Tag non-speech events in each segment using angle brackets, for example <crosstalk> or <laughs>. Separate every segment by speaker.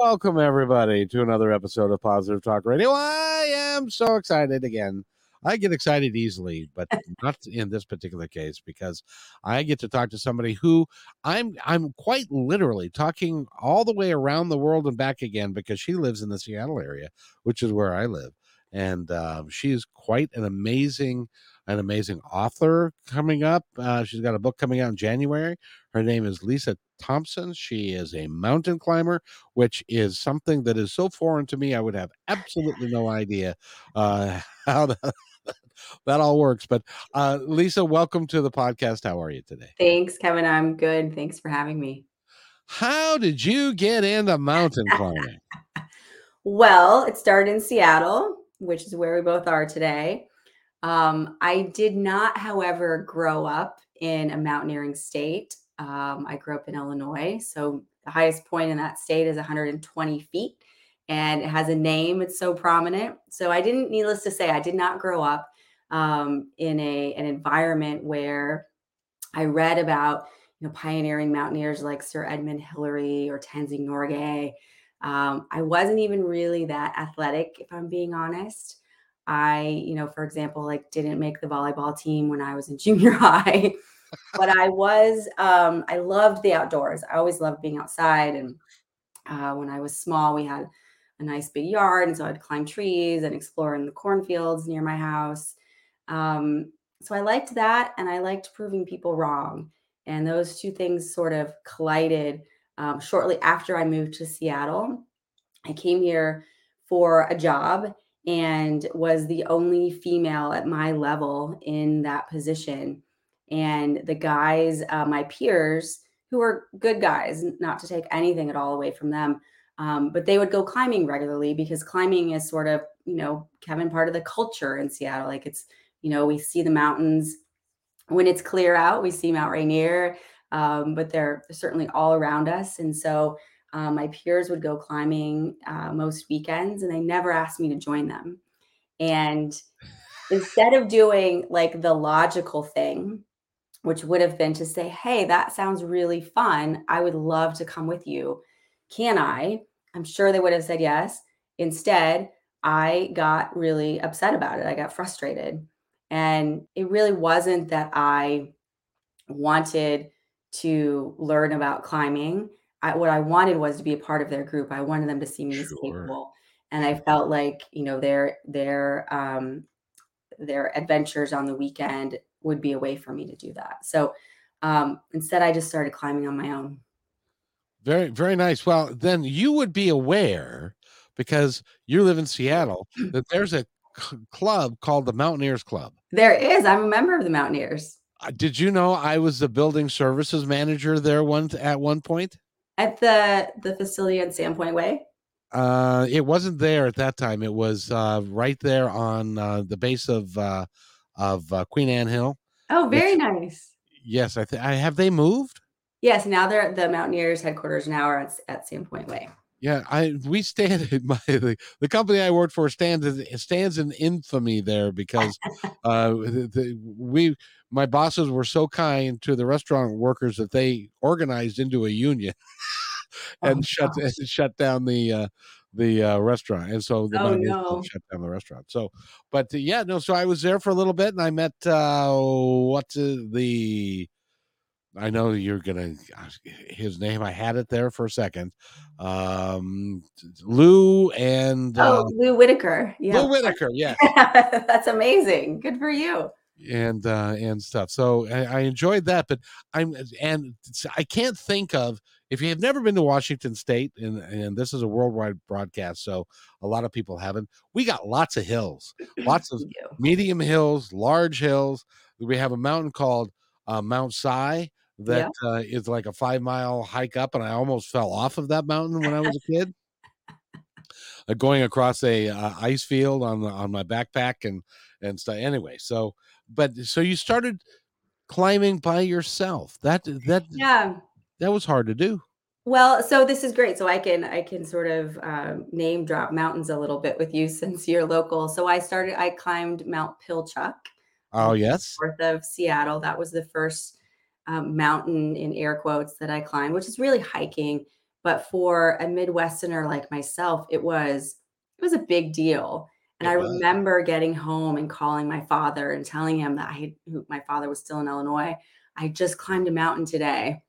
Speaker 1: welcome everybody to another episode of Positive Talk Radio. I am so excited again. I get excited easily, but not in this particular case because I get to talk to somebody who I'm I'm quite literally talking all the way around the world and back again because she lives in the Seattle area, which is where I live, and uh, she is quite an amazing an amazing author coming up. Uh, she's got a book coming out in January. Her name is Lisa Thompson. She is a mountain climber, which is something that is so foreign to me. I would have absolutely no idea uh, <laughs> how to, <laughs> that all works. But uh, Lisa, welcome to the podcast. How are you today?
Speaker 2: Thanks, Kevin. I'm good. Thanks for having me.
Speaker 1: How did you get into mountain climbing? <laughs>
Speaker 2: well, it started in Seattle, which is where we both are today. Um, I did not, however, grow up in a mountaineering state. Um, I grew up in Illinois. So the highest point in that state is 120 feet and it has a name. It's so prominent. So I didn't, needless to say, I did not grow up um, in a, an environment where I read about you know, pioneering mountaineers like Sir Edmund Hillary or Tenzing Norgay. Um, I wasn't even really that athletic, if I'm being honest. I, you know, for example, like didn't make the volleyball team when I was in <laughs> junior high, but I was, um, I loved the outdoors. I always loved being outside. And uh, when I was small, we had a nice big yard. And so I'd climb trees and explore in the cornfields near my house. Um, so I liked that. And I liked proving people wrong. And those two things sort of collided um, shortly after I moved to Seattle. I came here for a job and was the only female at my level in that position. And the guys, uh, my peers, who were good guys, not to take anything at all away from them, um, but they would go climbing regularly because climbing is sort of, you know, Kevin, part of the culture in Seattle. Like it's, you know, we see the mountains when it's clear out, we see Mount Rainier, um, but they're certainly all around us. And so uh, my peers would go climbing uh, most weekends and they never asked me to join them. And <laughs> instead of doing like the logical thing, which would have been to say, Hey, that sounds really fun. I would love to come with you. Can I? I'm sure they would have said yes. Instead, I got really upset about it. I got frustrated. And it really wasn't that I wanted to learn about climbing. I, what I wanted was to be a part of their group. I wanted them to see me as capable, and I felt like you know their their um, their adventures on the weekend would be a way for me to do that. So um, instead, I just started climbing on my own.
Speaker 1: Very very nice. Well, then you would be aware because you live in Seattle <clears throat> that there's a c- club called the Mountaineers Club.
Speaker 2: There is. I'm a member of the Mountaineers.
Speaker 1: Uh, did you know I was the building services manager there one at one point?
Speaker 2: at the the facility on Sandpoint Way?
Speaker 1: Uh, it wasn't there at that time. It was uh, right there on uh, the base of uh, of uh, Queen Anne Hill.
Speaker 2: Oh, very which, nice.
Speaker 1: Yes, I, th- I have they moved.
Speaker 2: Yes, now they're the Mountaineers headquarters now are at, at Sandpoint Way.
Speaker 1: Yeah, I we stand <laughs> in my the, the company I worked for stands stands in infamy there because <laughs> uh the, the, we my bosses were so kind to the restaurant workers that they organized into a union <laughs> and oh, shut and shut down the uh the uh, restaurant, and so the
Speaker 2: oh, no.
Speaker 1: shut down the restaurant. So, but uh, yeah, no. So I was there for a little bit, and I met uh, what the I know you're gonna his name. I had it there for a second. Um, Lou and
Speaker 2: Oh,
Speaker 1: uh,
Speaker 2: Lou Whittaker. Yeah.
Speaker 1: Lou Whittaker, yeah, <laughs>
Speaker 2: That's amazing. Good for you.
Speaker 1: and uh, and stuff. So I, I enjoyed that, but I'm and I can't think of if you have never been to Washington State, and and this is a worldwide broadcast, so a lot of people haven't. We got lots of hills, lots <laughs> of medium hills, large hills. We have a mountain called uh, Mount Si that uh, is like a five mile hike up, and I almost fell off of that mountain when I was a kid. <laughs> Uh, going across a uh, ice field on the, on my backpack and and stuff. Anyway, so but so you started climbing by yourself. That that
Speaker 2: Yeah.
Speaker 1: That was hard to do.
Speaker 2: Well, so this is great. So I can I can sort of um, name drop mountains a little bit with you <laughs> since you're local. So I started. I climbed Mount Pilchuck.
Speaker 1: Oh yes,
Speaker 2: north of Seattle. That was the first um, mountain in air quotes that I climbed, which is really hiking. But for a Midwesterner like myself, it was it was a big deal. And
Speaker 1: It
Speaker 2: I
Speaker 1: was.
Speaker 2: remember getting home and calling my father and telling him that I who, my father was still in Illinois. I just climbed a mountain today.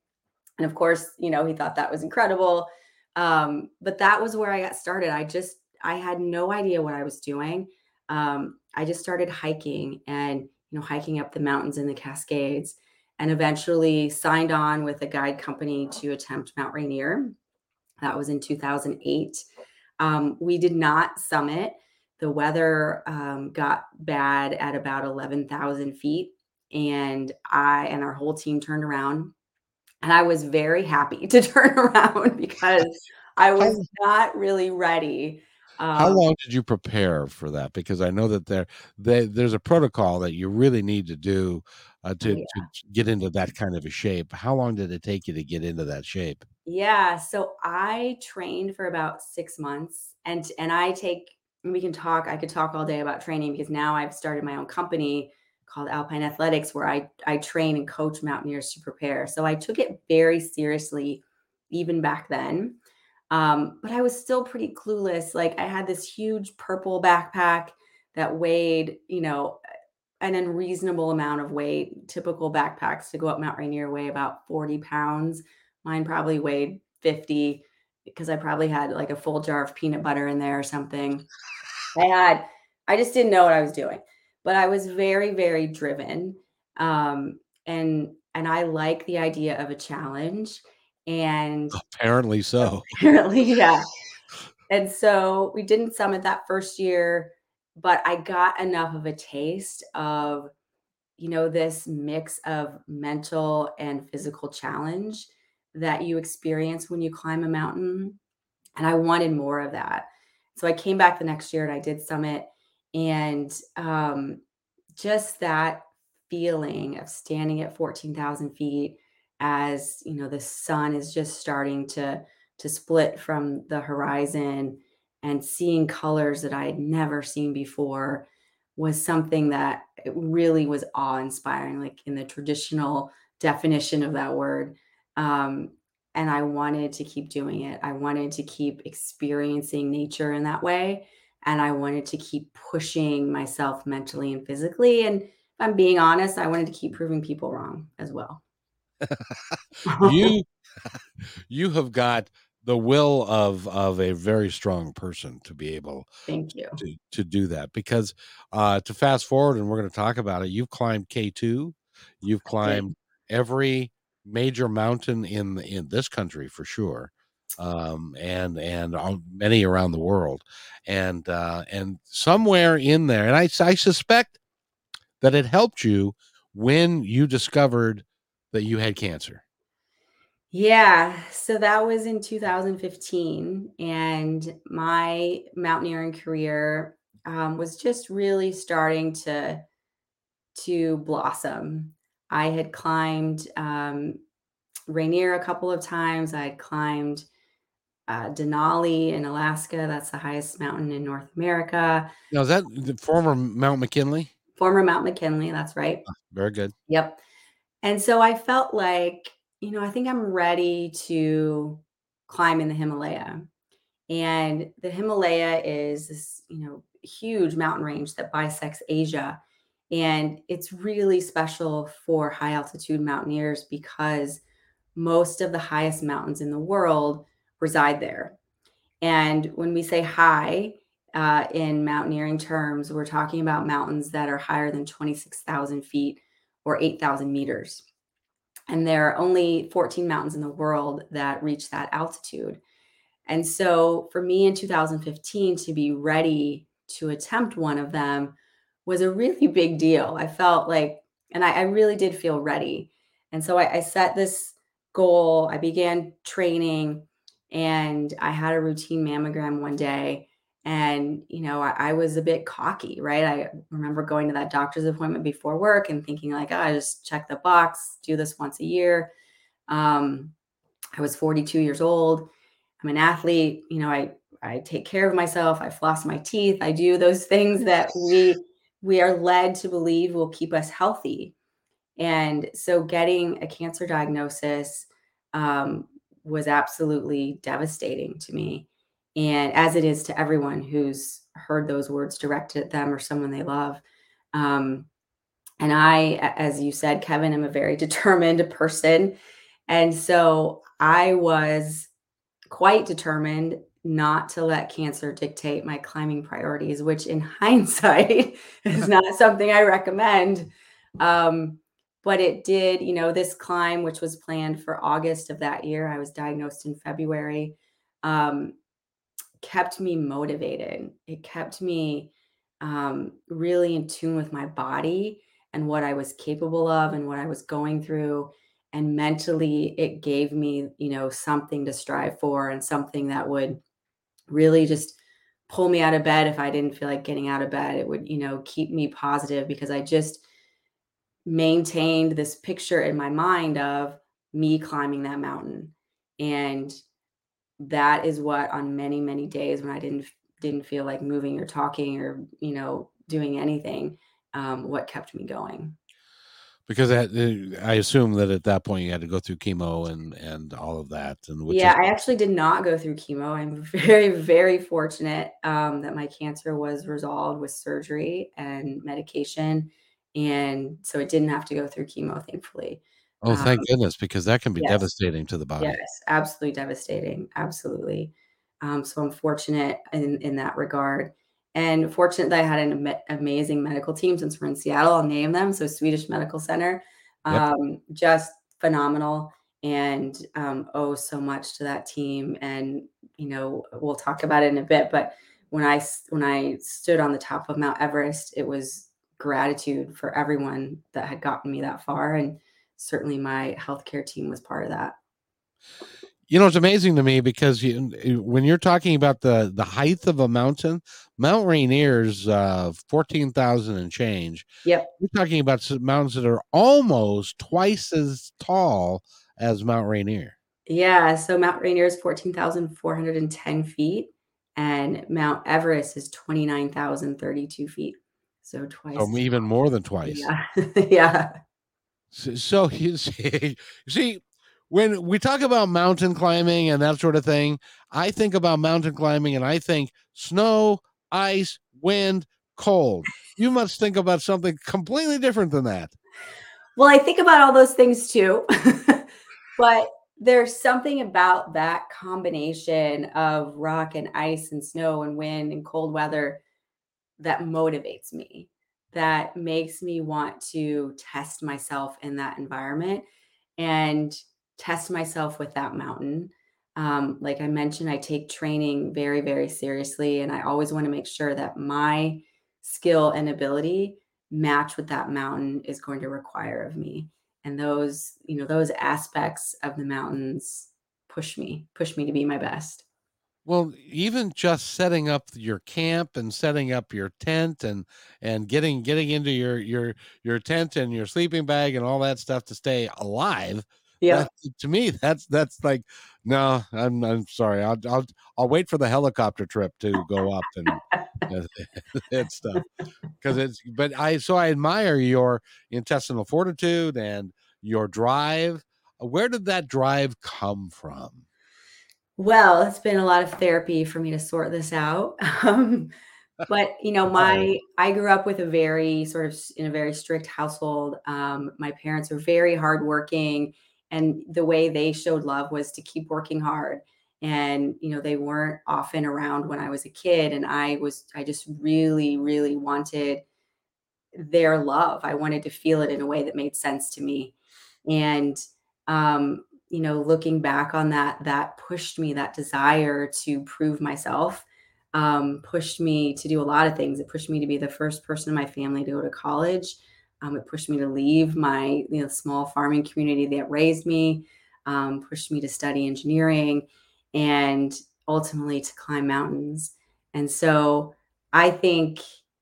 Speaker 2: And of course, you know, he thought that was incredible. Um, but that was where I got started. I just, I had no idea what I was doing. Um, I just started hiking and, you know, hiking up the mountains in the Cascades and eventually signed on with a guide company to attempt Mount Rainier. That was in 2008. Um, we did not summit. The weather um, got bad at about 11,000 feet. And I and our whole team turned around and I was very happy to <laughs> turn around because I was not really ready.
Speaker 1: How
Speaker 2: Um,
Speaker 1: long did you prepare for that? Because I know that there, they, there's a protocol that you really need to do uh, to,
Speaker 2: Oh, yeah.
Speaker 1: to get into that kind of a shape. How long did it take you to get into that shape?
Speaker 2: Yeah, so I trained for about 6 months and and I take we can talk I could talk all day about training because now I've started my own company called Alpine Athletics where I I train and coach mountaineers to prepare. So I took it very seriously even back then. Um, but I was still pretty clueless. Like I had this huge purple backpack that weighed, you know, an unreasonable amount of weight. Typical backpacks to go up Mount Rainier weigh about 40 pounds. Mine probably weighed 50 because I probably had like a full jar of peanut butter in there or something. I had, I just didn't know what I was doing, but I was very, very driven. Um, and, and I like the idea of a challenge. And
Speaker 1: Apparently so. <laughs>
Speaker 2: apparently, yeah. And so we didn't summit that first year, but I got enough of a taste of, you know, this mix of mental and physical challenge that you experience when you climb a mountain. And I wanted more of that. So I came back the next year and I did summit. And um, just that feeling of standing at 14,000 feet as, you know, the sun is just starting to to split from the horizon and seeing colors that I had never seen before was something that really was awe-inspiring, like in the traditional definition of that word. Um, and I wanted to keep doing it. I wanted to keep experiencing nature in that way. And I wanted to keep pushing myself mentally and physically. And if I'm being honest, I wanted to keep proving people wrong as well. <laughs>
Speaker 1: you <laughs> you have got the will of of a very strong person to be able
Speaker 2: Thank you.
Speaker 1: to to do that because uh to fast forward and we're going to talk about it you've climbed K2 you've climbed every major mountain in in this country for sure um and and many around the world and uh and somewhere in there and I I suspect that it helped you when you discovered that you had cancer
Speaker 2: Yeah, so that was in 2015, and my mountaineering career um, was just really starting to to blossom. I had climbed um, Rainier a couple of times. I had climbed uh, Denali in Alaska. That's the highest mountain in North America.
Speaker 1: now is that the former Mount McKinley
Speaker 2: Former Mount McKinley. That's right.
Speaker 1: very good
Speaker 2: Yep. And so I felt like, you know, I think I'm ready to climb in the Himalaya. And the Himalaya is this, you know, huge mountain range that bisects Asia. And it's really special for high altitude mountaineers because most of the highest mountains in the world reside there. And when we say high uh, in mountaineering terms, we're talking about mountains that are higher than 26,000 feet or 8,000 meters. And there are only 14 mountains in the world that reach that altitude. And so for me in 2015 to be ready to attempt one of them was a really <laughs> big deal. I felt like, and I, I really did feel ready. And so I, I set this goal, I began training, and I had a routine mammogram one day and, you know, I, I, was a bit cocky, right? I remember going to that doctor's appointment before work and thinking, like, oh, I just check the box, do this once a year. Um, I was 42 years old. I'm an athlete. You know, I I take care of myself. I floss my teeth. I do those things <laughs> that we we are led to believe will keep us healthy. And so, getting a cancer diagnosis um, was absolutely devastating to me and as it is to everyone who's heard those words directed at them or someone they love. Um, and I, as you said, Kevin, am a very <laughs> determined person. And so I was quite determined not to let cancer dictate my climbing priorities, which in <laughs> hindsight is <laughs> not something I recommend. Um, but it did, you know, this climb, which was planned for August of that year, I was diagnosed in February. Um, kept me motivated. It kept me um, really in tune with my body and what I was capable of and what I was going through. And mentally, it gave me, you know, something to strive for and something that would really just pull me out of bed if I didn't feel like getting out of bed. It would, you know, keep me positive because I just maintained this picture in my mind of me climbing that mountain. And that is what on many many days when i didn't didn't feel like moving or talking or you know doing anything um, what kept me going.
Speaker 1: Because I, I assume that at that point you had to go through chemo and and all of that and
Speaker 2: yeah is- i actually did not go through chemo. I'm <laughs> very very fortunate um, that my cancer was resolved with surgery and medication and so it didn't have to go through chemo thankfully
Speaker 1: Oh, thank um, goodness, because that can be yes. devastating to the body.
Speaker 2: Yes, absolutely devastating. Absolutely. Um, so I'm fortunate in, in that regard. And fortunate that I had an am- amazing medical team since we're in Seattle. I'll name them. So Swedish Medical Center, um, yep. just phenomenal. And um, oh, so much to that team. And, you know, we'll talk about it in a bit. But when I, when I stood on the top of Mount Everest, it was gratitude for everyone that had gotten me that far. And, certainly my healthcare team was part of that.
Speaker 1: You know, it's amazing to me because you, when you're talking about the the height of a mountain, Mount Rainier's uh, fourteen thousand and change.
Speaker 2: Yep,
Speaker 1: you're talking about mountains that are almost twice as tall as Mount Rainier.
Speaker 2: Yeah, so Mount Rainier is fourteen thousand four hundred and ten feet, and Mount Everest is twenty nine thousand thirty two feet. So twice.
Speaker 1: Even more than twice.
Speaker 2: Yeah, <laughs> yeah.
Speaker 1: So, so you <laughs> see, you see, when we talk about mountain climbing and that sort of thing, I think about mountain climbing and I think snow, ice, wind, cold. You must think about something completely different than that.
Speaker 2: Well, I think about all those things too. <laughs> but there's something about that combination of rock and ice and snow and wind and cold weather that motivates me that makes me want to test myself in that environment and test myself with that mountain. Um, like I mentioned, I take training very, very seriously, and I always want to make sure that my skill and ability match what that mountain is going to require of me. And those, you know, those aspects of the mountains push me, push me to be my best.
Speaker 1: Well, even just setting up your camp and setting up your tent and and getting getting into your your your tent and your sleeping bag and all that stuff to stay alive.
Speaker 2: Yeah.
Speaker 1: That, to me, that's that's like no, I'm I'm sorry. I'll I'll I'll wait for the helicopter trip to go up and <laughs> and <laughs> stuff because it's. But I so I admire your intestinal fortitude and your drive. Where did that drive come from?
Speaker 2: Well, it's been a lot of therapy for me to sort this out. <laughs> Um, but you know, <laughs> my I grew up with a very sort of in a very strict household. Um, my parents were very hardworking, and the way they showed love was to keep working hard. And you know, they weren't often around when I was a kid, and I was I just really, really wanted their love. I wanted to feel it in a way that made sense to me, and um, you know, looking back on that, that pushed me that desire to prove myself um, pushed me to do a lot of things. It pushed me to be the first person in my family to go to college. Um, it pushed me to leave my you know small farming community that raised me. Um, pushed me to study engineering, and ultimately to climb mountains. And so I think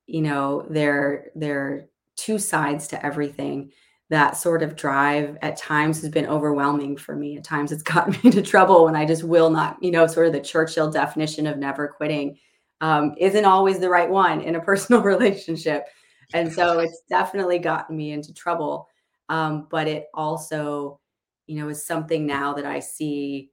Speaker 2: you know there there are two sides to everything. That sort of drive at times has been overwhelming for me. At times it's <laughs> gotten me into trouble when I just will not, you know, sort of the Churchill definition of never quitting um, isn't always the right one in a <laughs> personal relationship. And so it's definitely gotten me into trouble. Um, but it also, you know, is something now that I see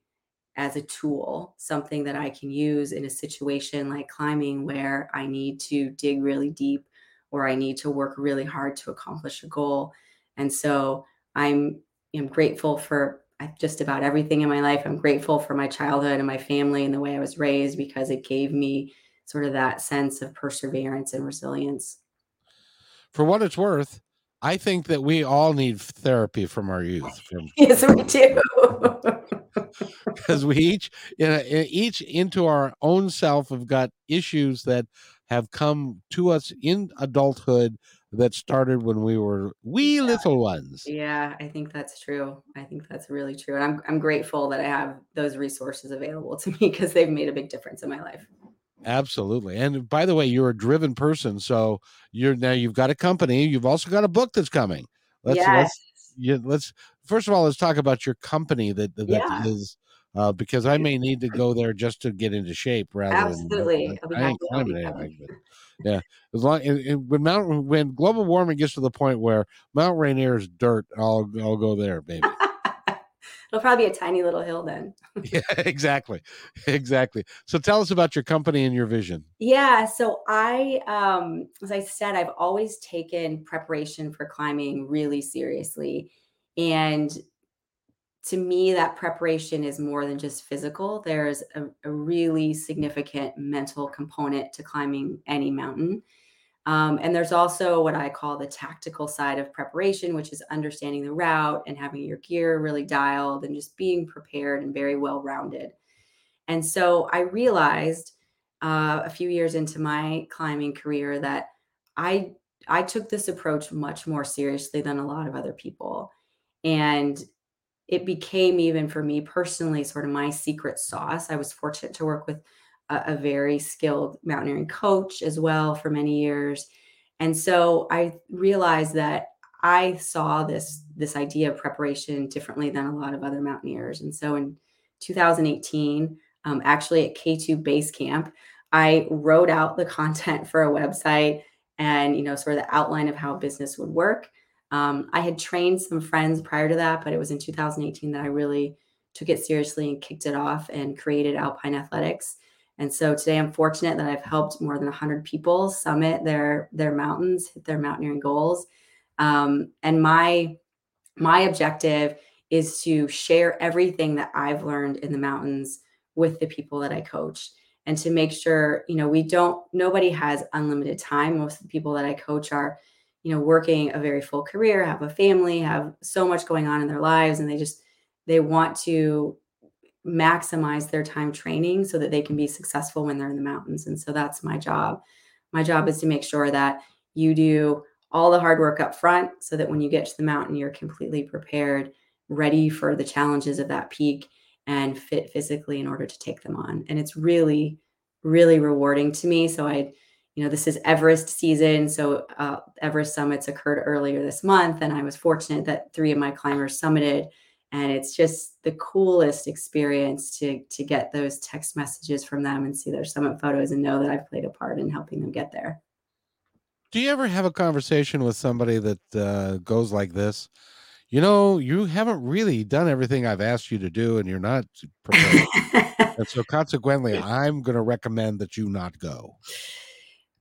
Speaker 2: as a tool, something that I can use in a situation like climbing where I need to dig really deep or I need to work really hard to accomplish a goal. And so I'm am grateful for just about everything in my life. I'm grateful for my childhood and my family and the way I was raised because it gave me sort of that sense of perseverance and resilience.
Speaker 1: For what it's worth, I think that we all need therapy from our youth. <laughs> From,
Speaker 2: yes, we do. <laughs>
Speaker 1: Because we each, you know, each into our own self have got issues that have come to us in adulthood that started when we were wee
Speaker 2: yeah.
Speaker 1: little ones.
Speaker 2: Yeah, I think that's true. I think that's really true. And I'm I'm grateful that I have those resources available to me because they've made a big difference in my life.
Speaker 1: Absolutely. And by the way, you're a driven person, so you're now you've got a company. You've also got a book that's coming. Let's yes. let's yeah, let's first of all let's talk about your company that that yeah. is uh, because I may need to go there just to get into shape rather
Speaker 2: absolutely.
Speaker 1: than I ain't climbing anything. But, <laughs> yeah, as long and, and when Mount when global warming gets to the point where Mount Rainier is dirt, I'll I'll go there, baby. <laughs>
Speaker 2: It'll probably be a tiny little hill then. <laughs>
Speaker 1: yeah, exactly. Exactly. So tell us about your company and your vision.
Speaker 2: Yeah. So I, um, as I said, I've always taken preparation for climbing really seriously. And to me, that preparation is more than just physical. There's a, a really significant mental component to climbing any mountain. Um, and there's also what I call the tactical side of preparation, which is understanding the route and having your gear really dialed and just being prepared and very well rounded. And so I realized uh, a few years into my climbing career that I I took this approach much more seriously than a lot of other people, and it became even for me personally sort of my secret sauce. I was fortunate to work with a, a very skilled mountaineering coach as well for many years. And so I realized that I saw this this idea of preparation differently than a lot of other mountaineers. And so in 2018, um, actually at K2 Base Camp, I wrote out the content for a website and you know sort of the outline of how business would work. Um, I had trained some friends prior to that, but it was in 2018 that I really took it seriously and kicked it off and created Alpine Athletics. And so today I'm fortunate that I've helped more than 100 people summit their their mountains, hit their mountaineering goals. Um, and my my objective is to share everything that I've learned in the mountains with the people that I coach and to make sure, you know, we don't nobody has unlimited time. Most of the people that I coach are, you know, working a very full career, have a family, have so much going on in their lives and they just they want to maximize their time training so that they can be successful when they're in the mountains. And so that's my job. My job is to make sure that you do all the hard work up front so that when you get to the mountain, you're completely prepared, ready for the challenges of that peak and fit physically in order to take them on. And it's really, really rewarding to me. So I, you know, this is Everest season. So uh, Everest summits occurred earlier this month. And I was fortunate that three of my climbers summited and it's just the coolest experience to to get those text messages from them and see their summit photos and know that I've played a part in helping them get there.
Speaker 1: Do you ever have a conversation with somebody that uh, goes like this? You know, you haven't really done everything I've asked you to do, and you're not <laughs> prepared. and so, consequently, I'm going to recommend that you not go.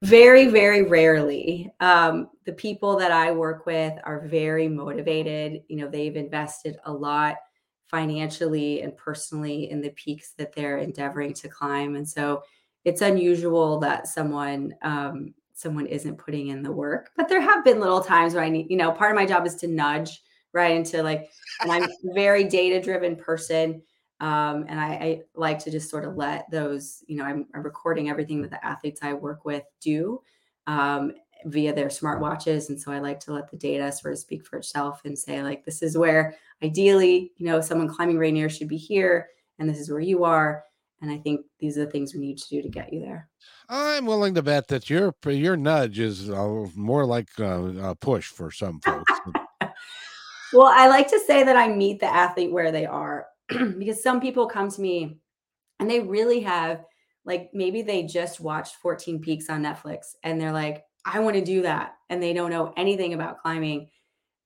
Speaker 2: Very, very rarely. Um, the people that I work with are very motivated. You know, they've invested a lot financially and personally in the peaks that they're endeavoring to climb. And so it's unusual that someone um, someone isn't putting in the work. But there have been little times where I need, you know, part of my job is to nudge right into like, and I'm a very data driven person. Um, and I, I, like to just sort of let those, you know, I'm, I'm, recording everything that the athletes I work with do um, via their smartwatches. And so I like to let the data sort of speak for itself and say, like, this is where ideally, you know, someone climbing Rainier should be here, and this is where you are. And I think these are the things we need to do to get you there.
Speaker 1: I'm willing to bet that your your nudge is uh, more like uh, a push for some folks. <laughs>
Speaker 2: well, I like to say that I meet the athlete where they are <clears throat> because some people come to me and they really have like maybe they just watched 14 Peaks on Netflix and they're like, I want to do that. And they don't know anything about climbing.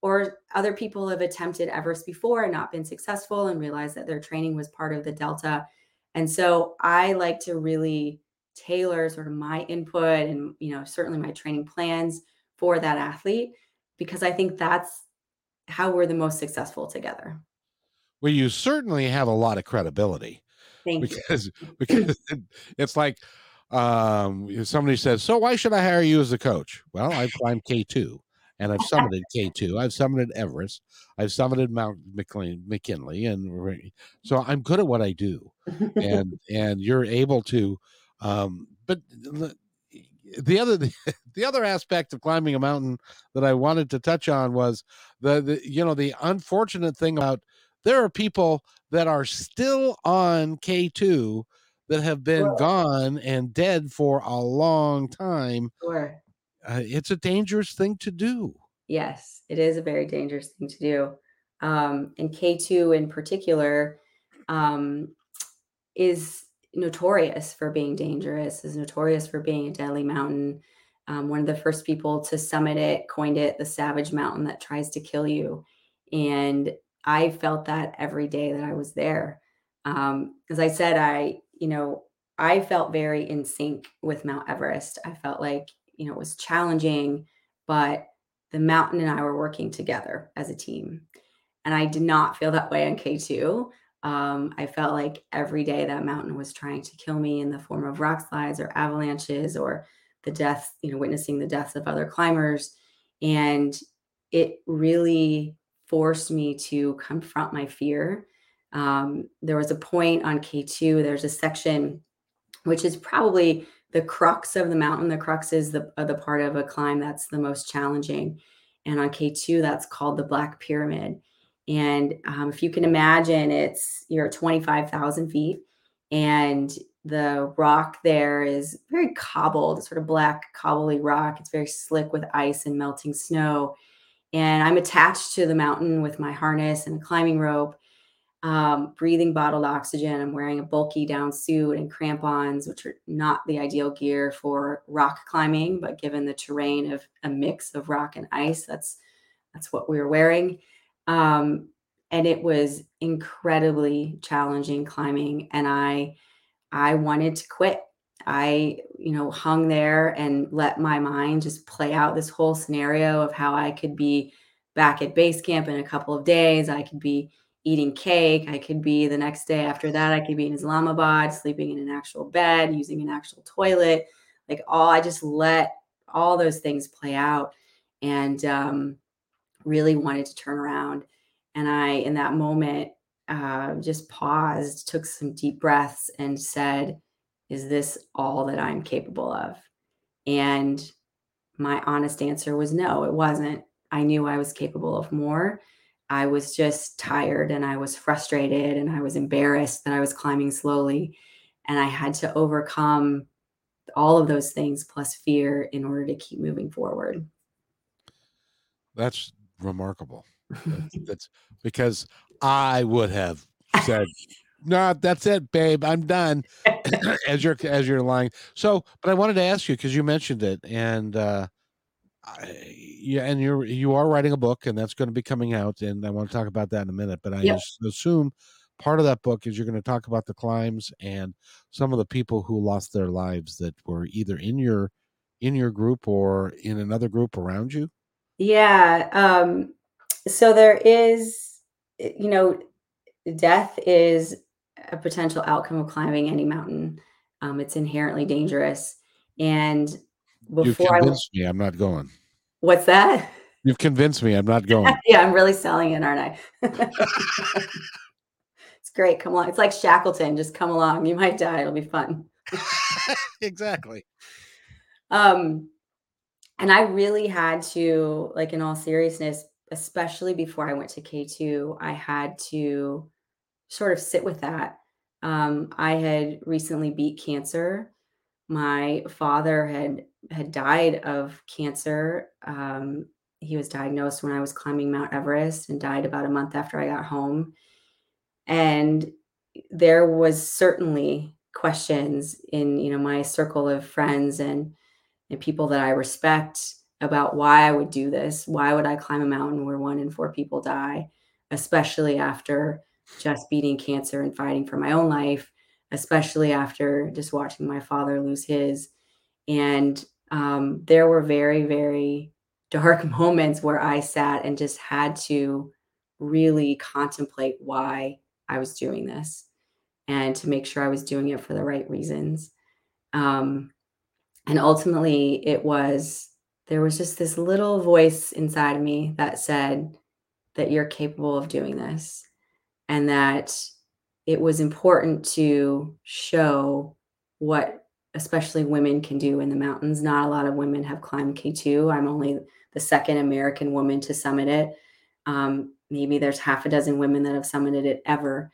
Speaker 2: Or other people have attempted Everest before and not been successful and realized that their training was part of the Delta. And so I like to really tailor sort of my input and, you know, certainly my training plans for that athlete because I think that's how we're the most successful together.
Speaker 1: Well, you certainly have a lot of credibility.
Speaker 2: Thank
Speaker 1: because, you. Because <laughs> it's like um, somebody says, "So why should I hire you as a coach?" Well, I've climbed K two, and I've summited K two. I've summited Everest. I've summited Mount McLean, McKinley, and so I'm good at what I do. and <laughs> and you're able to, um, but the other <laughs> the other aspect of climbing a mountain that I wanted to touch on was the, the you know the unfortunate thing about there are people that are still on K2 that have been sure. gone and dead for a long time.
Speaker 2: Sure.
Speaker 1: Uh, it's a dangerous thing to do.
Speaker 2: Yes, it is a very dangerous thing to do. Um, and K2 in particular um, is notorious for being dangerous, is notorious for being a deadly mountain. Um, one of the first people to summit it coined it the savage mountain that tries to kill you. And I felt that every day that I was there. Um, as I said, I, you know, I felt very in sync with Mount Everest. I felt like, you know, it was challenging, but the mountain and I were working together as a team. And I did not feel that way on K2. Um, I felt like every day that mountain was trying to kill me in the form of rock slides or avalanches or the death, you know, witnessing the deaths of other climbers. And it really forced me to confront my fear. Um, there was a point on K2, there's a section which is probably the crux of the mountain. The crux is the, the part of a climb that's the most challenging. And on K2, that's called the Black Pyramid. And um, if you can imagine, it's you're at 25,000 feet, and the rock there is very cobbled, sort of black cobbly rock. It's very slick with ice and melting snow. And I'm attached to the mountain with my harness and a climbing rope, um, breathing bottled oxygen. I'm wearing a bulky down suit and crampons, which are not the ideal gear for rock climbing, but given the terrain of a mix of rock and ice, that's that's what we were wearing. Um, and it was incredibly challenging climbing. And I, I wanted to quit. I, you know, hung there and let my mind just play out this whole scenario of how I could be back at base camp in a couple of days. I could be eating cake. I could be the next day after that, I could be in Islamabad, sleeping in an actual bed, using an actual toilet. Like all, I just let all those things play out. And um, really wanted to turn around. And I, in that moment, uh, just paused, took some deep breaths, and said, Is this all that I'm capable of? And my honest answer was no, it wasn't. I knew I was capable of more. I was just tired and I was frustrated and I was embarrassed that I was climbing slowly. And I had to overcome all of those things plus fear in order to keep moving forward.
Speaker 1: That's remarkable. <laughs> That's, that's because I would have said, "No, that's it, babe. I'm done." <laughs> as you're as you're lying. So, but I wanted to ask you because you mentioned it, and uh, I, yeah, and you're you are writing a book, and that's going to be coming out, and I want to talk about that in a minute. But I yep. assume part of that book is you're going to talk about the climbs and some of the people who lost their lives that were either in your in your group or in another group around you?
Speaker 2: Yeah. Um, so there is, you know, death is a potential outcome of climbing any mountain. Um, it's inherently dangerous. And before I,
Speaker 1: convinced me I'm not going.
Speaker 2: what's that?
Speaker 1: You've convinced me I'm not going. <laughs>
Speaker 2: yeah, I'm really selling it, aren't I? <laughs> it's great. Come along. It's like Shackleton. Just come along. You might die. It'll be fun. <laughs>
Speaker 1: exactly.
Speaker 2: Um, and I really had to, like, in all seriousness, especially before I went to K2, I had to sort of sit with that. Um, I had recently beat cancer. My father had had died of cancer. Um, he was diagnosed when I was climbing Mount Everest and died about a month after I got home. And there was certainly questions in you know my circle of friends and and people that I respect about why I would do this. Why would I climb a mountain where one in four people die, especially after just beating cancer and fighting for my own life, especially after just watching my father lose his. And um, there were very, very dark <laughs> moments where I sat and just had to really contemplate why I was doing this and to make sure I was doing it for the right reasons. Um, and ultimately, it was there was just this little voice inside me that said that you're capable of doing this and that it was important to show what especially women can do in the mountains. Not a lot of women have climbed K2. I'm only the second American woman to summit it. Um, maybe there's half a dozen women that have summited it ever.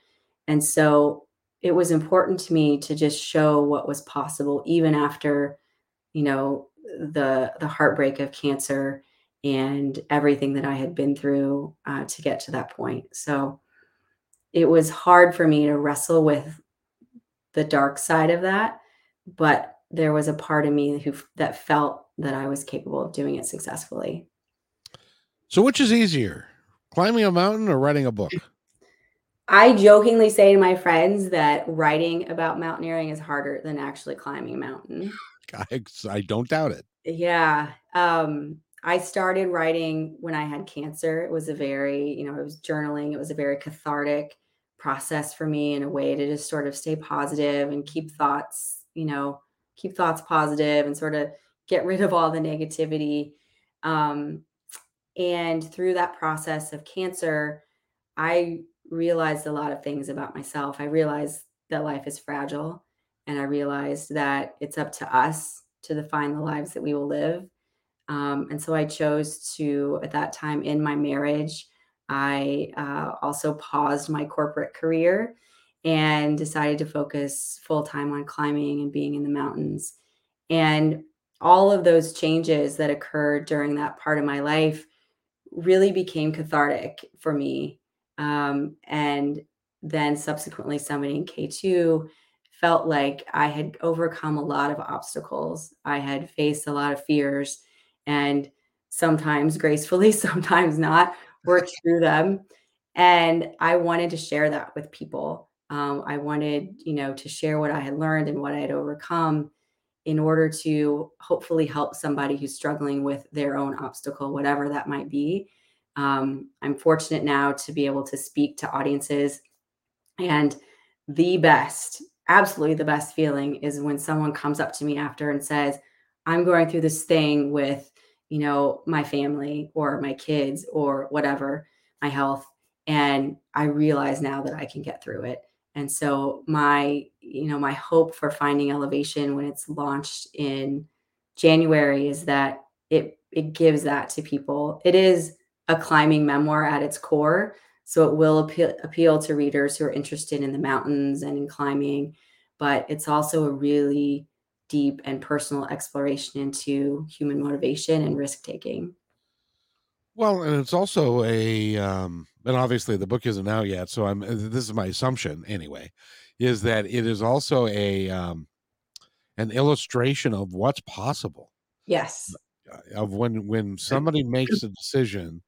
Speaker 2: And so it was important to me to just show what was possible, even after, you know, the the heartbreak of cancer and everything that I had been through uh, to get to that point. So it was hard for me to wrestle with the dark side of that, but there was a part of me who that felt that I was capable of doing it successfully.
Speaker 1: So, which is easier, climbing a mountain or writing a book?
Speaker 2: I jokingly say to my friends that writing about mountaineering is harder than actually climbing a mountain. <sighs>
Speaker 1: I, I don't doubt it.
Speaker 2: Yeah. Um, I started writing when I had cancer. It was a very, you know, it was journaling. It was a very cathartic process for me in a way to just sort of stay positive and keep thoughts, you know, keep thoughts positive and sort of get rid of all the negativity. Um, and through that process of cancer, I realized a lot of things about myself. I realized that life is fragile. And I realized that it's up to us to define the lives that we will live. Um, and so I chose to, at that time in my marriage, I uh, also paused my corporate career and decided to focus full time on climbing and being in the mountains. And all of those changes that occurred during that part of my life really became cathartic for me. Um, and then subsequently summiting K2 felt like I had overcome a lot of obstacles. I had faced a lot of fears and sometimes <laughs> gracefully, sometimes not, worked through them. And I wanted to share that with people. Um, I wanted, you know, to share what I had learned and what I had overcome in order to hopefully help somebody who's struggling with their own obstacle, whatever that might be. Um, I'm fortunate now to be able to speak to audiences. And the best, absolutely the best feeling is when someone comes up to me after and says, I'm going through this thing with, you know, my family or my kids or whatever, my health. And I realize now that I can get through it. And so my, you know, my hope for finding elevation when it's launched in January is that it it gives that to people. It is a climbing memoir at its core, so it will appeal appeal to readers who are interested in the mountains and in climbing, but it's also a really deep and personal exploration into human motivation and risk taking.
Speaker 1: Well, and it's also a, um, and obviously the book isn't out yet, so I'm. This is my assumption anyway, is that it is also a, um, an illustration of what's possible.
Speaker 2: Yes.
Speaker 1: Uh, of when when somebody makes a decision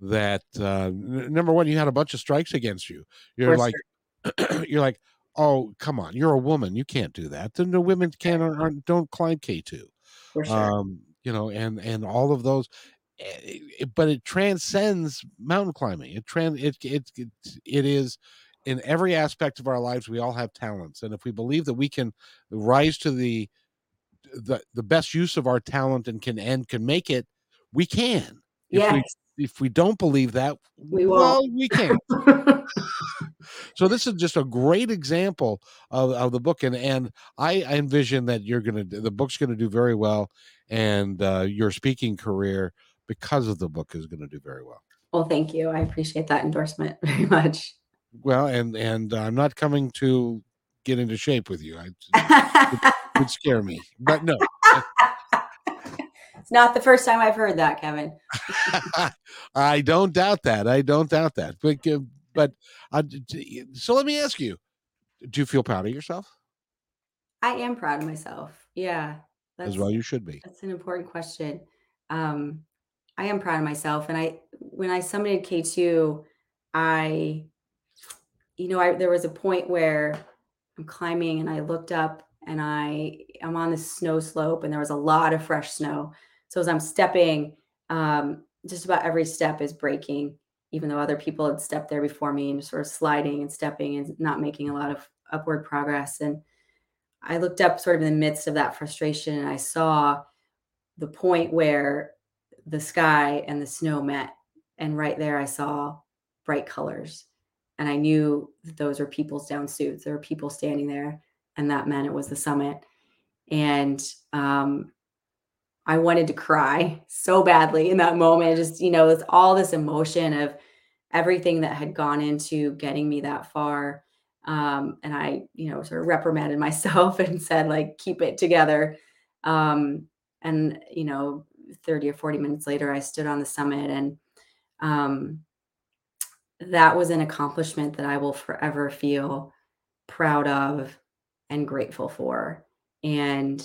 Speaker 1: that uh, n- number one, you had a bunch of strikes against you. You're
Speaker 2: For
Speaker 1: like, <clears throat> you're like, oh come on, you're a woman, you can't do that. Then the women can't aren't, don't climb K two.
Speaker 2: For sure.
Speaker 1: um, you know, and and all of those. eh, but it transcends mountain climbing. It trans it it it, it is in every aspect of our lives. We all have talents, and if we believe that we can rise to the the the best use of our talent and can and can make it, we can. If
Speaker 2: yes.
Speaker 1: we if we don't believe that,
Speaker 2: We
Speaker 1: well,
Speaker 2: won't.
Speaker 1: we can't. <laughs> So this is just a great example of, of the book, and and I, I envision that you're gonna the book's gonna do very well, and uh, your speaking career because of the book is gonna do very well.
Speaker 2: well, thank you. I appreciate that endorsement <laughs> very much.
Speaker 1: Well, and and I'm not coming to get into shape with you. I <laughs> it would scare me, but no.
Speaker 2: it's not the first time I've heard that, Kevin. <laughs>
Speaker 1: I don't doubt that. I don't doubt that. But uh, but uh, so let me ask you: Do you feel proud of yourself?
Speaker 2: I am proud of myself. Yeah.
Speaker 1: As well, you should be.
Speaker 2: That's an important question. Um, I am proud of myself, and I when I summited K two, I, you know, I there was a point where I'm climbing and I looked up and I I'm on this snow slope and there was a lot of fresh snow. So as I'm stepping, um, just about every step is breaking, even though other people had stepped there before me and sort of sliding and stepping and not making a lot of upward progress. And I looked up sort of in the midst of that frustration and I saw the point where the sky and the snow met. And right there, I saw bright colors. And I knew that those were people's down suits. There were people standing there, and that meant it was the summit. And um, I wanted to cry so badly in that moment. Just, you know, it's all this emotion of everything that had gone into getting me that far. Um, and I, you know, sort of reprimanded <laughs> myself and said, like, keep it together. Um, and, you know, 30 or 40 minutes later, I stood on the summit and um, that was an accomplishment that I will forever feel proud of and grateful for. And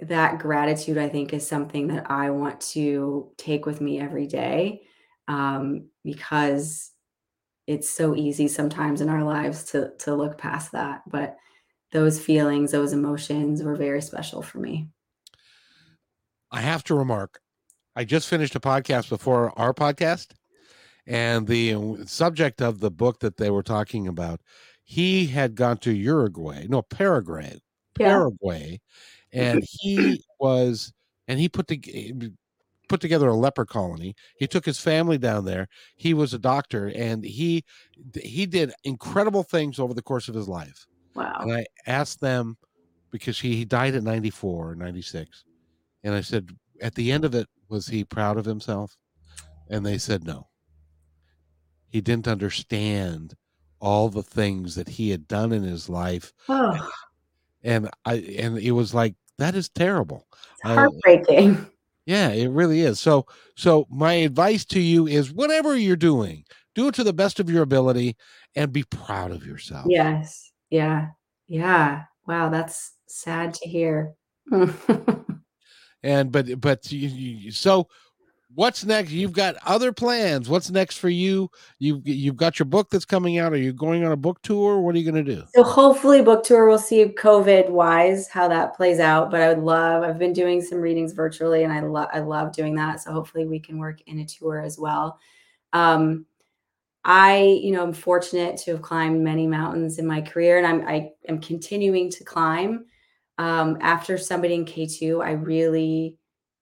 Speaker 2: that gratitude, I think, is something that I want to take with me every day um, because it's so easy sometimes in our lives to to look past that. But those feelings, those emotions were very special for me.
Speaker 1: I have to remark, I just finished a podcast before our podcast, and the uh, subject of the book that they were talking about, he had gone to Uruguay, no Paraguay, Paraguay, and <laughs> he was, and he put the eh, put together a leper colony. He took his family down there. He was a doctor, and he he did incredible things over the course of his life.
Speaker 2: Wow.
Speaker 1: And I asked them because he, he died at 94 or 96. And I said, at the end of it, was he proud of himself? And they said no. He didn't understand all the things that he had done in his life.
Speaker 2: Oh,
Speaker 1: And I and it was like, that is terrible.
Speaker 2: it's
Speaker 1: Uh,
Speaker 2: heartbreaking.
Speaker 1: Yeah, it really is. So so my advice to you is whatever you're doing, do it to the best of your ability and be proud of yourself.
Speaker 2: Yes. Yeah. Yeah. Wow. That's sad to hear. <laughs>
Speaker 1: and but but you, you, so what's next? You've got other plans. What's next for you? You you've got your book that's coming out. Are you going on a book tour? What are you going to do?
Speaker 2: So hopefully book tour we'll see covid wise how that plays out but i would love i've been doing some readings virtually and i love i love doing that. So hopefully we can work in a tour as well. Um i you know i'm fortunate to have climbed many mountains in my career and i'm i am continuing to climb. Um after in k2 i really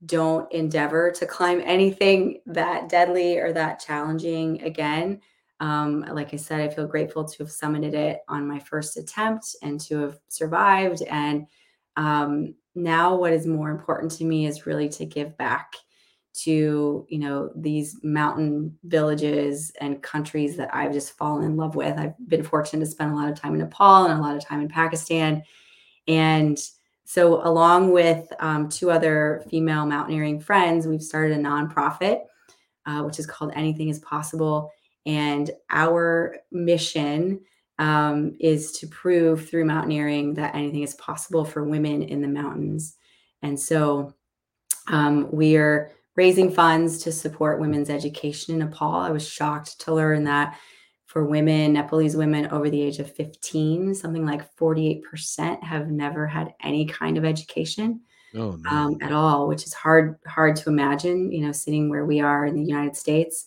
Speaker 2: don't endeavor to climb anything that deadly or that challenging again. Um, like I said, I feel grateful to have summited it on my first attempt and to have survived. And um, now, what is more important to me is really to give back to you know these mountain villages and countries that I've just fallen in love with. I've been fortunate to spend a lot of time in Nepal and a lot of time in Pakistan, and so, along with um, two other female mountaineering friends, we've started a nonprofit, uh, which is called Anything is Possible. And our mission um, is to prove through mountaineering that anything is possible for women in the mountains. And so, um, we are raising funds to support women's education in Nepal. I was shocked to learn that for women, Nepalese women over the age of 15, something like 48% have never had any kind of education.
Speaker 1: oh, no.
Speaker 2: um, at all, which is hard hard to imagine. You know, sitting where we are in the United States,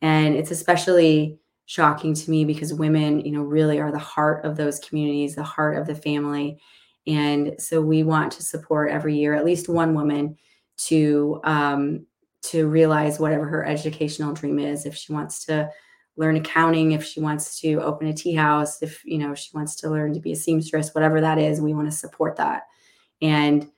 Speaker 2: and it's especially shocking to me because women, you know, really are the heart of those communities, the heart of the family, and so we want to support every year at least one woman to um, to realize whatever her educational dream is. If she wants to learn accounting, if she wants to open a tea house, if you know she wants to learn to be a seamstress, whatever that is, we want to support that. And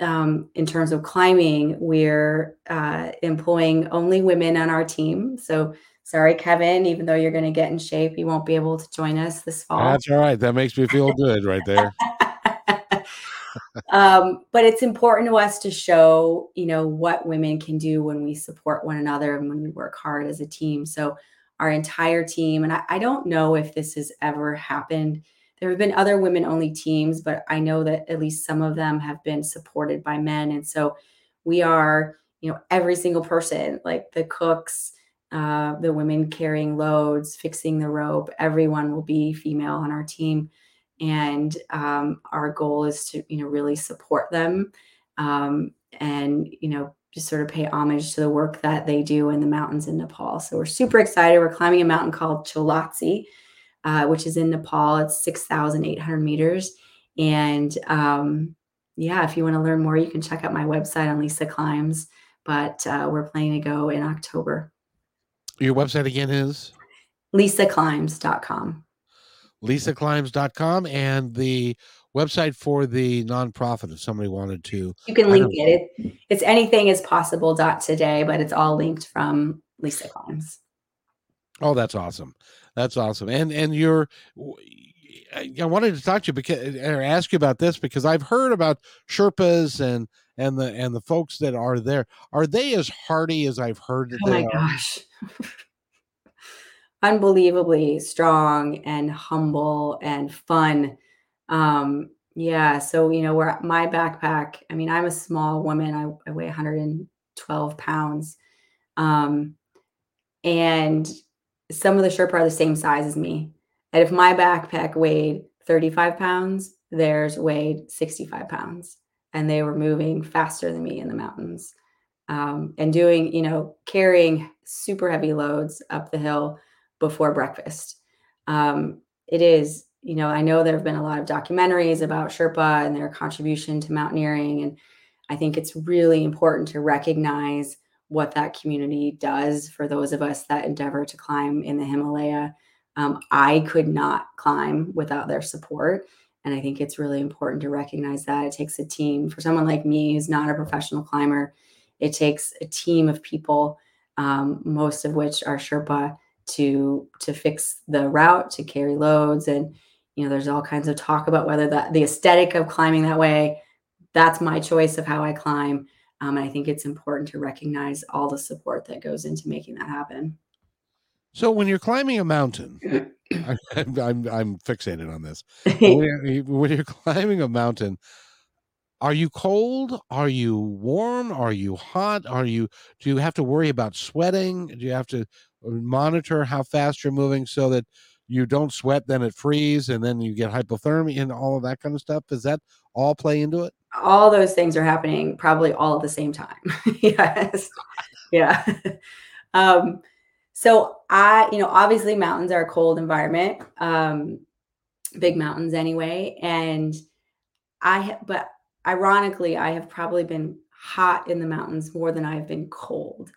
Speaker 2: um, in terms of climbing, we're uh, employing only women on our team. So sorry, Kevin, even though you're going to get in shape, you won't be able to join us this fall.
Speaker 1: That's all right. That makes me feel good right there. <laughs> <laughs>
Speaker 2: um, but it's important to us to show, you know, what women can do when we support one another and when we work hard as a team. So our entire team, and I, I don't know if this has ever happened. There have been other women only teams, but I know that at least some of them have been supported by men. And so we are, you know, every single person, like the cooks, uh, the women carrying loads, fixing the rope, everyone will be female on our team and um, our goal is to you know really support them um, and you know just sort of pay homage to the work that they do in the mountains in Nepal. So we're super excited. We're climbing a mountain called Cholatse, uh, which is in Nepal. It's 6,800 meters. And um, yeah, if you want to learn more, you can check out my website on Lisa Climbs. But uh, we're planning to go in October.
Speaker 1: Your website again is?
Speaker 2: lisaclimbs.com
Speaker 1: lisaclimbs.com and the website for the nonprofit if somebody wanted to
Speaker 2: you can link it. it it's anything is possible dot today but it's all linked from lisa climbs
Speaker 1: oh that's awesome that's awesome and and you're i wanted to talk to you because or ask you about this because i've heard about sherpas and and the and the folks that are there are they as hardy as i've heard that
Speaker 2: oh my
Speaker 1: are?
Speaker 2: gosh <laughs> unbelievably strong and humble and fun. Um, yeah. So, you know, where my backpack, I mean, I'm a small woman, I, I weigh 112 pounds. Um, and some of the Sherpa are the same size as me. And if my backpack weighed 35 pounds, theirs weighed 65 pounds. And they were moving faster than me in the mountains um, and doing, you know, carrying super heavy loads up the hill before breakfast. Um, it is, you know, I know there have been a lot of documentaries about Sherpa and their contribution to mountaineering. And I think it's really important to recognize what that community does for those of us that endeavor to climb in the Himalaya. Um, I could not climb without their support. And I think it's really important to recognize that it takes a team. For someone like me who's not a professional climber, it takes a team of people, um, most of which are Sherpa, to to fix the route to carry loads and you know there's all kinds of talk about whether that the aesthetic of climbing that way that's my choice of how i climb. Um, and i think it's important to recognize all the support that goes into making that happen.
Speaker 1: So when you're climbing a mountain <clears throat> <laughs> I'm, I'm, I'm fixated on this. <laughs> When you're, when you're <laughs> climbing a mountain are you cold? Are you warm? Are you hot? Are you do you have to worry about sweating? Do you have to monitor how fast you're moving so that you don't sweat, then it freeze, and then you get hypothermia and all of that kind of stuff. Does that all play into it?
Speaker 2: All those things are happening probably all at the same time. <laughs> yes. Yeah. <laughs> um, so I, you know, obviously mountains are a cold environment, um, big mountains anyway. And I, but ironically, I have probably been hot in the mountains more than I've been cold.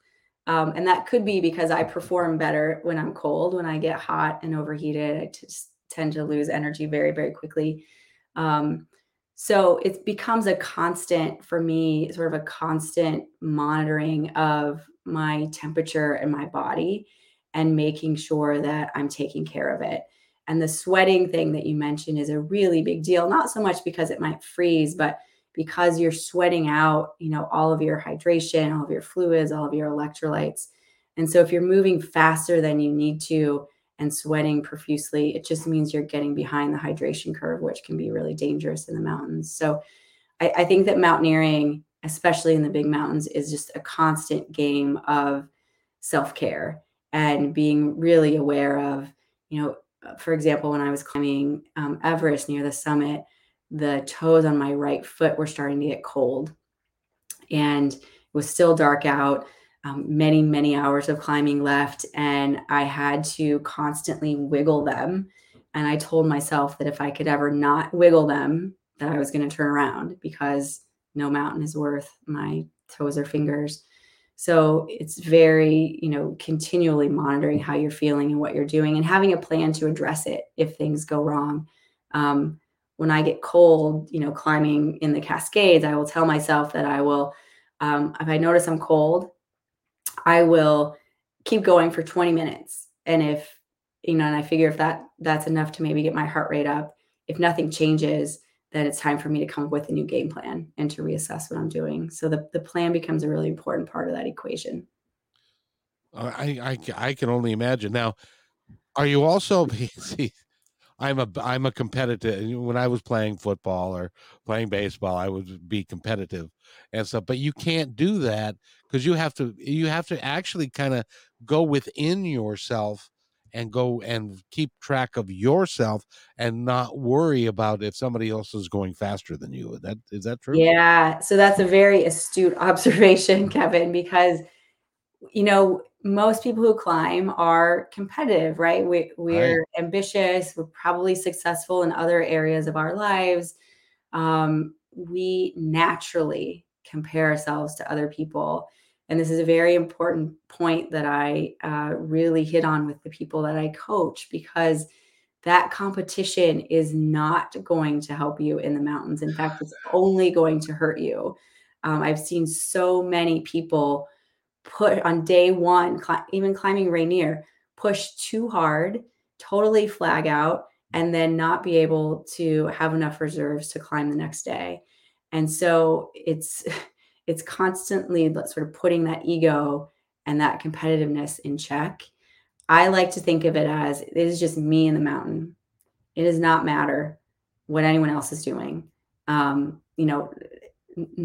Speaker 2: Um, and that could be because I perform better when I'm cold. When I get hot and overheated, I just tend to lose energy very, very quickly. Um, so it becomes a constant for me, sort of a constant monitoring of my temperature and my body and making sure that I'm taking care of it. And the sweating thing that you mentioned is a really big deal, not so much because it might freeze, but because you're sweating out, you know, all of your hydration, all of your fluids, all of your electrolytes. And so if you're moving faster than you need to and sweating profusely, it just means you're getting behind the hydration curve, which can be really dangerous in the mountains. So I, I think that mountaineering, especially in the big mountains, is just a constant game of self-care and being really aware of, you know, for example, when I was climbing um, Everest near the summit, the toes on my right foot were starting to get cold. And it was still dark out, um, many, many hours of climbing left. And I had to constantly wiggle them. And I told myself that if I could ever not wiggle them, that I was going to turn around because no mountain is worth my toes or fingers. So it's very, you know, continually monitoring how you're feeling and what you're doing and having a plan to address it if things go wrong. Um, when I get cold, you know, climbing in the Cascades, I will tell myself that I will, um, if I notice I'm cold, I will keep going for 20 minutes. And if, you know, and I figure if that that's enough to maybe get my heart rate up, if nothing changes, then it's time for me to come up with a new game plan and to reassess what I'm doing. So the, the plan becomes a really important part of that equation.
Speaker 1: I, I, I can only imagine. Now, are you also <laughs> see? I'm a I'm a competitive. When I was playing football or playing baseball, I would be competitive and stuff. But you can't do that because you have to you have to actually kind of go within yourself and go and keep track of yourself and not worry about if somebody else is going faster than you. Is that is that true?
Speaker 2: Yeah. So that's a very astute <laughs> observation, Kevin, because you know, most people who climb are competitive, right? We we're right. ambitious, we're probably successful in other areas of our lives. Um, we naturally compare ourselves to other people and this is a very important point that I uh, really hit on with the people that I coach because that competition is not going to help you in the mountains. In fact, it's only going to hurt you. Um, I've seen so many people put on day one, cl- even climbing Rainier, push too hard, totally flag out, and then not be able to have enough reserves to climb the next day. And so it's <laughs> it's constantly sort of putting that ego and that competitiveness in check. I like to think of it as it is just me in the mountain. It does not matter what anyone else is doing. Um, you know,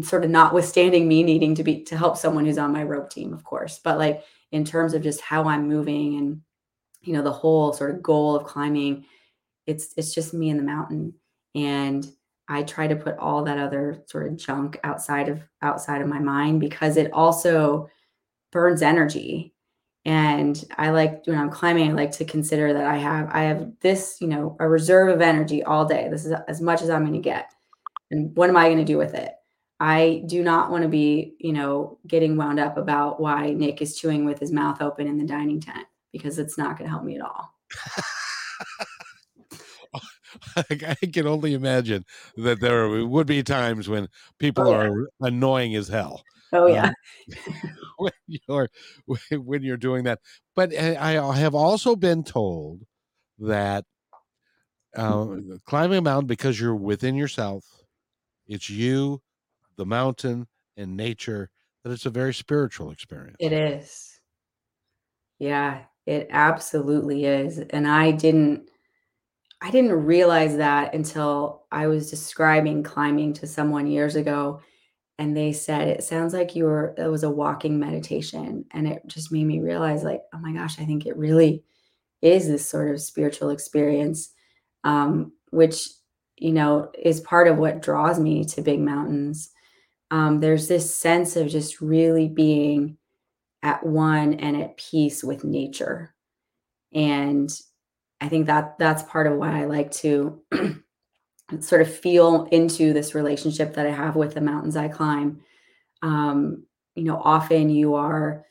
Speaker 2: sort of notwithstanding me needing to be to help someone who's on my rope team, of course, but like in terms of just how I'm moving and you know the whole sort of goal of climbing, it's it's just me in the mountain and I try to put all that other sort of junk outside of outside of my mind because it also burns energy. And I like when I'm climbing, I like to consider that I have I have this, you know, a reserve of energy all day. This is as much as I'm going to get. And what am I going to do with it? I do not want to be, you know, getting wound up about why Nick is chewing with his mouth open in the dining tent because it's not going to help me at all. <laughs>
Speaker 1: I can only imagine that there would be times when people oh, yeah. are annoying as hell.
Speaker 2: Oh yeah,
Speaker 1: um, <laughs> when you're when you're doing that. But I have also been told that uh, climbing a mountain because you're within yourself, it's you, the mountain, and nature. That it's a very spiritual experience.
Speaker 2: It is. Yeah, it absolutely is. And I didn't I didn't realize that until I was describing climbing to someone years ago. And they said, it sounds like you were, it was a walking meditation. And it just made me realize, like, oh my gosh, I think it really is this sort of spiritual experience, um, which, you know, is part of what draws me to big mountains. Um, there's this sense of just really being at one and at peace with nature. And I think that that's part of why I like to <clears throat> sort of feel into this relationship that I have with the mountains I climb. Um, you know, often you are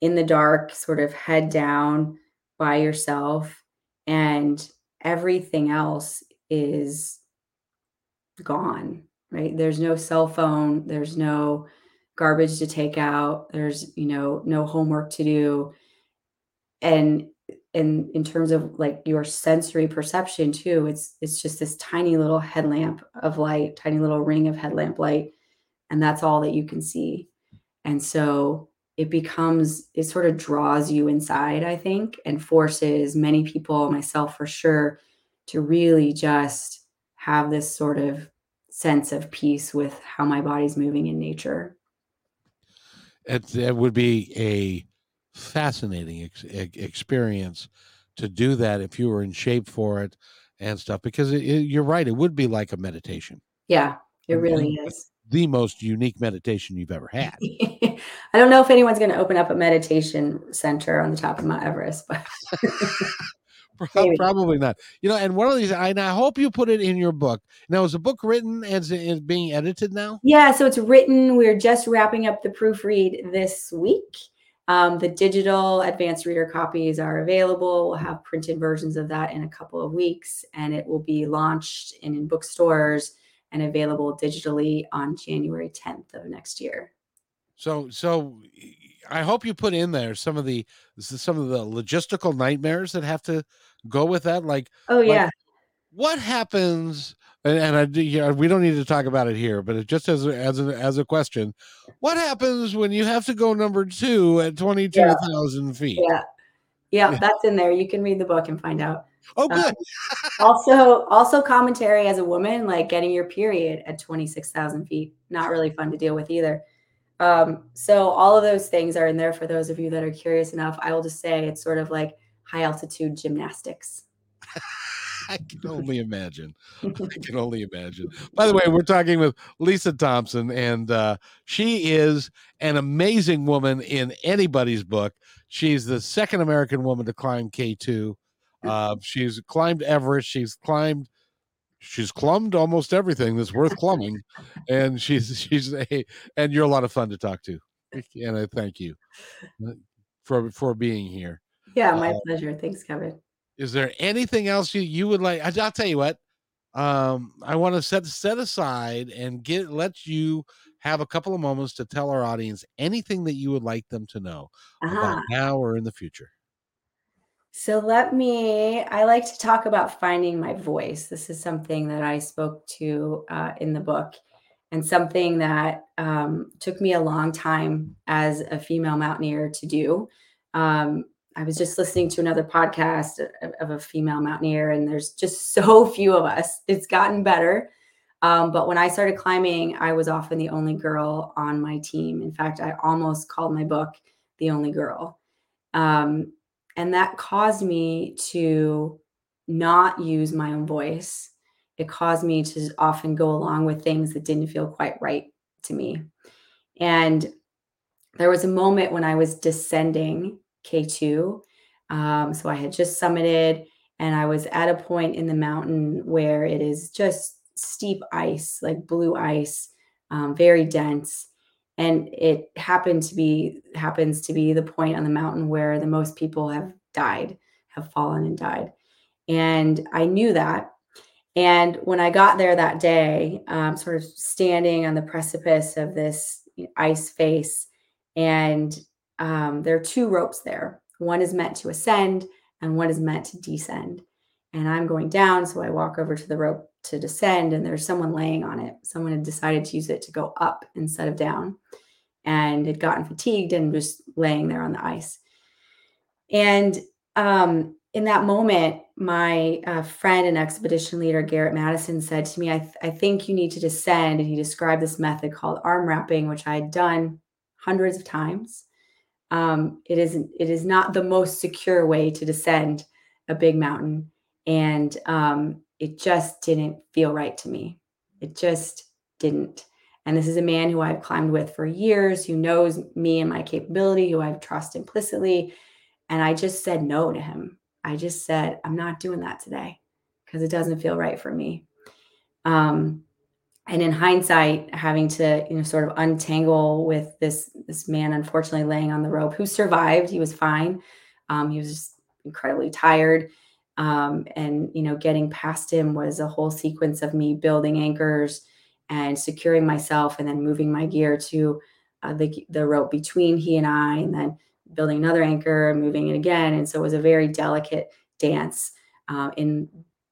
Speaker 2: in the dark, sort of head down by yourself, and everything else is gone, right? There's no cell phone, there's no garbage to take out, there's, you know, no homework to do. And in in terms of like your sensory perception too it's it's just this tiny little headlamp of light tiny little ring of headlamp light and that's all that you can see and so it becomes it sort of draws you inside i think and forces many people myself for sure to really just have this sort of sense of peace with how my body's moving in nature
Speaker 1: it, it would be a fascinating ex- experience to do that if you were in shape for it and stuff because it, it, you're right. It would be like a meditation.
Speaker 2: Yeah, it really
Speaker 1: and
Speaker 2: is.
Speaker 1: The most unique meditation you've ever had. <laughs>
Speaker 2: I don't know if anyone's going to open up a meditation center on the top of Mount Everest, but <laughs> <laughs>
Speaker 1: Pro-. Probably not. You know, and one of these, I- and I hope you put it in your book. Now, is the book written and is, is being edited now?
Speaker 2: yeah, so it's written. We're just wrapping up the proofread this week. Um, the digital advanced reader copies are available. We'll have printed versions of that in a couple of weeks, and it will be launched in, in bookstores and available digitally on January 10th of next year.
Speaker 1: So, so I hope you put in there some of the some of the logistical nightmares that have to go with that. Like,
Speaker 2: Oh,
Speaker 1: Like-
Speaker 2: yeah.
Speaker 1: what happens? And, and I, yeah, we don't need to talk about it here, but it just as a, as a, as a question, what happens when you have to go number two at twenty two thousand feet?
Speaker 2: Yeah. Yeah,
Speaker 1: Yeah.
Speaker 2: that's in there. You can read the book and find out.
Speaker 1: Oh,
Speaker 2: Uh,
Speaker 1: good.
Speaker 2: also also commentary as a woman like getting your period at 26000 feet not really fun to deal with either um, so all of those things are in there for those of you that are curious enough i will just say it's sort of like high altitude gymnastics <laughs>
Speaker 1: I can <laughs> only imagine. I can <laughs> only imagine. By the way, we're talking with Lisa Thompson, and uh, she is an amazing woman in anybody's book. She's the second American woman to climb K2. Uh, she's climbed Everest. She's climbed. She's clumbed almost everything that's worth clumbing, and she's she's a and you're a lot of fun to talk to, and I thank you uh, for for being here
Speaker 2: yeah my
Speaker 1: Uh,
Speaker 2: pleasure thanks kevin
Speaker 1: is there anything else you, you would like I- i'll tell you what um i want to set set aside and get let you have a couple of moments to tell our audience anything that you would like them to know
Speaker 2: uh-huh.
Speaker 1: about now or in the future
Speaker 2: So let me, I like to talk about finding my voice. This is something that I spoke to uh, in the book and something that um, took me a long time as a female mountaineer to do. Um, I was just listening to another podcast of, a female mountaineer, and there's just <laughs> so few of us. It's gotten better. Um, but when I started climbing, I was often the only girl on my team. In fact, I almost called my book The Only Girl. Um, and that caused me to not use my own voice. It caused me to often go along with things that didn't feel quite right to me. And there was a moment when I was descending K2. Um, so I had just summited and I was at a point in the mountain where it is just steep ice, like blue ice, um, very dense. And it happened to be happens to be the point on the mountain where the most people have died have fallen and died. And i knew that. And when i got there that day um, sort of standing on the precipice of this ice face and um, there are two ropes there one is meant to ascend and one is meant to descend and i'm going down so i walk over to the rope to descend and there's someone laying on it someone had decided to use it to go up instead of down and had gotten fatigued and was laying there on the ice. And um, in that moment, my uh, friend and expedition leader, Garrett Madison, said to me, I, th- I think you need to descend. And he described this method called arm wrapping, which I had done hundreds of times. Um, it, is, it is not the most secure way to descend a big mountain. And um, it just didn't feel right to me. It just didn't. And this is a man who I've climbed with for years, who knows me and my capability, who I've trust implicitly. And I just said no to him. I just said, I'm not doing that today because it doesn't feel right for me. Um, and in hindsight, having to, you know, sort of untangle with this this man, unfortunately laying on the rope, who survived. He was fine. Um, he was just incredibly tired. Um, and you know, getting past him was a whole sequence of me building anchors and securing myself and then moving my gear to uh, the, the rope between he and I, and then building another anchor and moving it again. And so it was a very delicate dance uh, in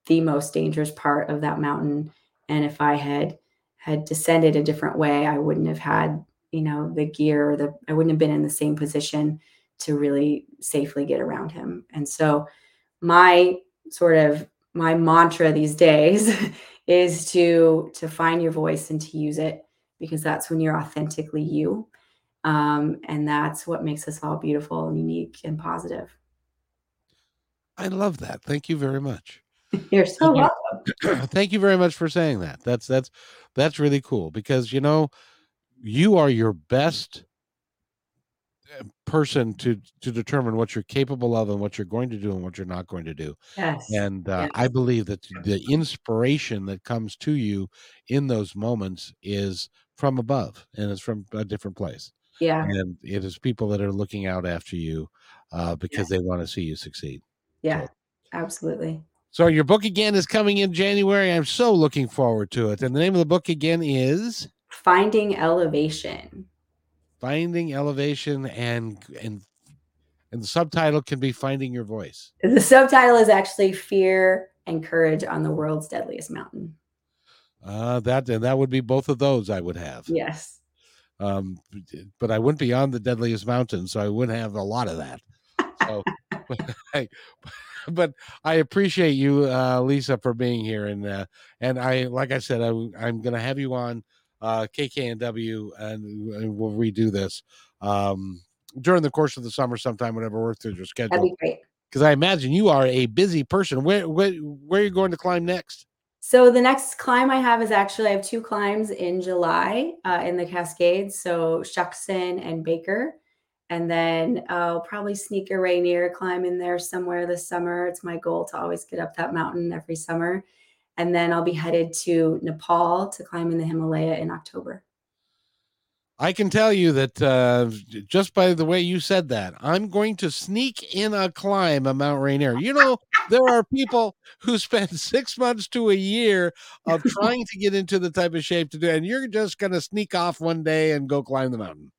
Speaker 2: the most dangerous part of that mountain. And if I had had descended a different way, I wouldn't have had, you know, the gear the I wouldn't have been in the same position to really safely get around him. And so my sort of my mantra these days <laughs> is to to find your voice and to use it because that's when you're authentically you. Um, and that's what makes us all beautiful and unique and positive.
Speaker 1: I love that. Thank you very much. <laughs>
Speaker 2: You're so welcome. <clears throat>
Speaker 1: Thank you very much for saying that. That's that's that's really cool because you know you are your best uh, person to to determine what you're capable of and what you're going to do and what you're not going to do.
Speaker 2: Yes.
Speaker 1: And uh,
Speaker 2: yes.
Speaker 1: I believe that the inspiration that comes to you in those moments is from above and it's from a different place.
Speaker 2: Yeah.
Speaker 1: And it is people that are looking out after you uh, because they want to see you succeed.
Speaker 2: Yeah. Absolutely.
Speaker 1: So your book again is coming in January. I'm so looking forward to it. And the name of the book again is
Speaker 2: Finding Elevation.
Speaker 1: Finding Elevation and and and the subtitle can be Finding Your Voice.
Speaker 2: The subtitle is actually Fear and Courage on the World's Deadliest Mountain.
Speaker 1: Uh that and that would be both of those I would have.
Speaker 2: Yes.
Speaker 1: Um but I wouldn't be on the deadliest mountain, so I wouldn't have a lot of that. So <laughs> I, <laughs> but I appreciate you, uh, Lisa, for being here, and uh, and I, like I said, I, I'm going to have you on uh, KKNW, and, and we'll redo this um, during the course of the summer, sometime, whenever works through your
Speaker 2: That'd
Speaker 1: schedule.
Speaker 2: be great.
Speaker 1: Because I imagine you are a busy person. Where where where are you going to climb next?
Speaker 2: So the next climb I have is actually I have two climbs in July uh, in the Cascades. So Shuksan and Baker. And then I'll probably sneak a Rainier climb in there somewhere this summer. It's my goal to always get up that mountain every summer. And then I'll be headed to Nepal to climb in the Himalaya in October.
Speaker 1: I can tell you that uh, just by the way you said that, I'm going to sneak in a climb a Mount Rainier. You know, there are people who spend <laughs> six months to a year of <laughs> trying to get into the type of shape to do, and you're just going to sneak off one day and go climb the mountain.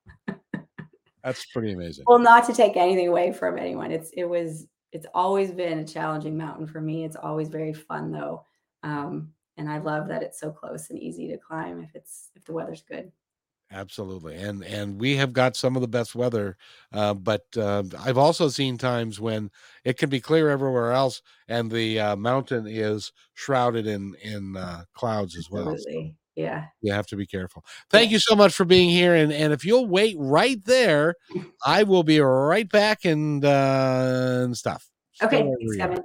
Speaker 1: That's pretty amazing.
Speaker 2: Well, not to take anything away from anyone. It's it was it's always been a challenging mountain for me. It's always very fun though. Um, and I love that it's so close and easy to climb if it's if the weather's good.
Speaker 1: Absolutely, and and we have got some of the best weather, uh, but uh, I've also seen times when it can be clear everywhere else, and the uh, mountain is shrouded in in uh, clouds as well.
Speaker 2: Absolutely. Yeah.
Speaker 1: You have to be careful. Thank you so much for being here, and and if you'll wait right there, I will be right back and uh, and stuff.
Speaker 2: Okay. Thanks.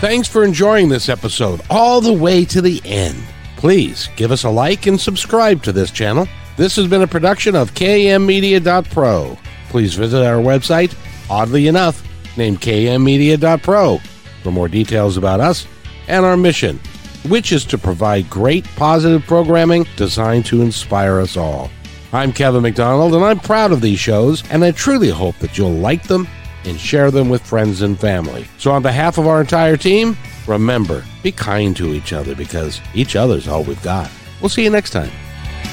Speaker 1: Thanks for enjoying this episode all the way to the end. Please give us a like and subscribe to this channel. This has been a production of kmmedia.pro. Please visit our website, oddly enough, named kmmedia.pro, for more details about us and our mission, which is to provide great positive programming designed to inspire us all. I'm Kevin McDonald, and I'm proud of these shows, and I truly hope that you'll like them and share them with friends and family. So, on behalf of our entire team, remember be kind to each other because each other's all we've got. We'll see you next time.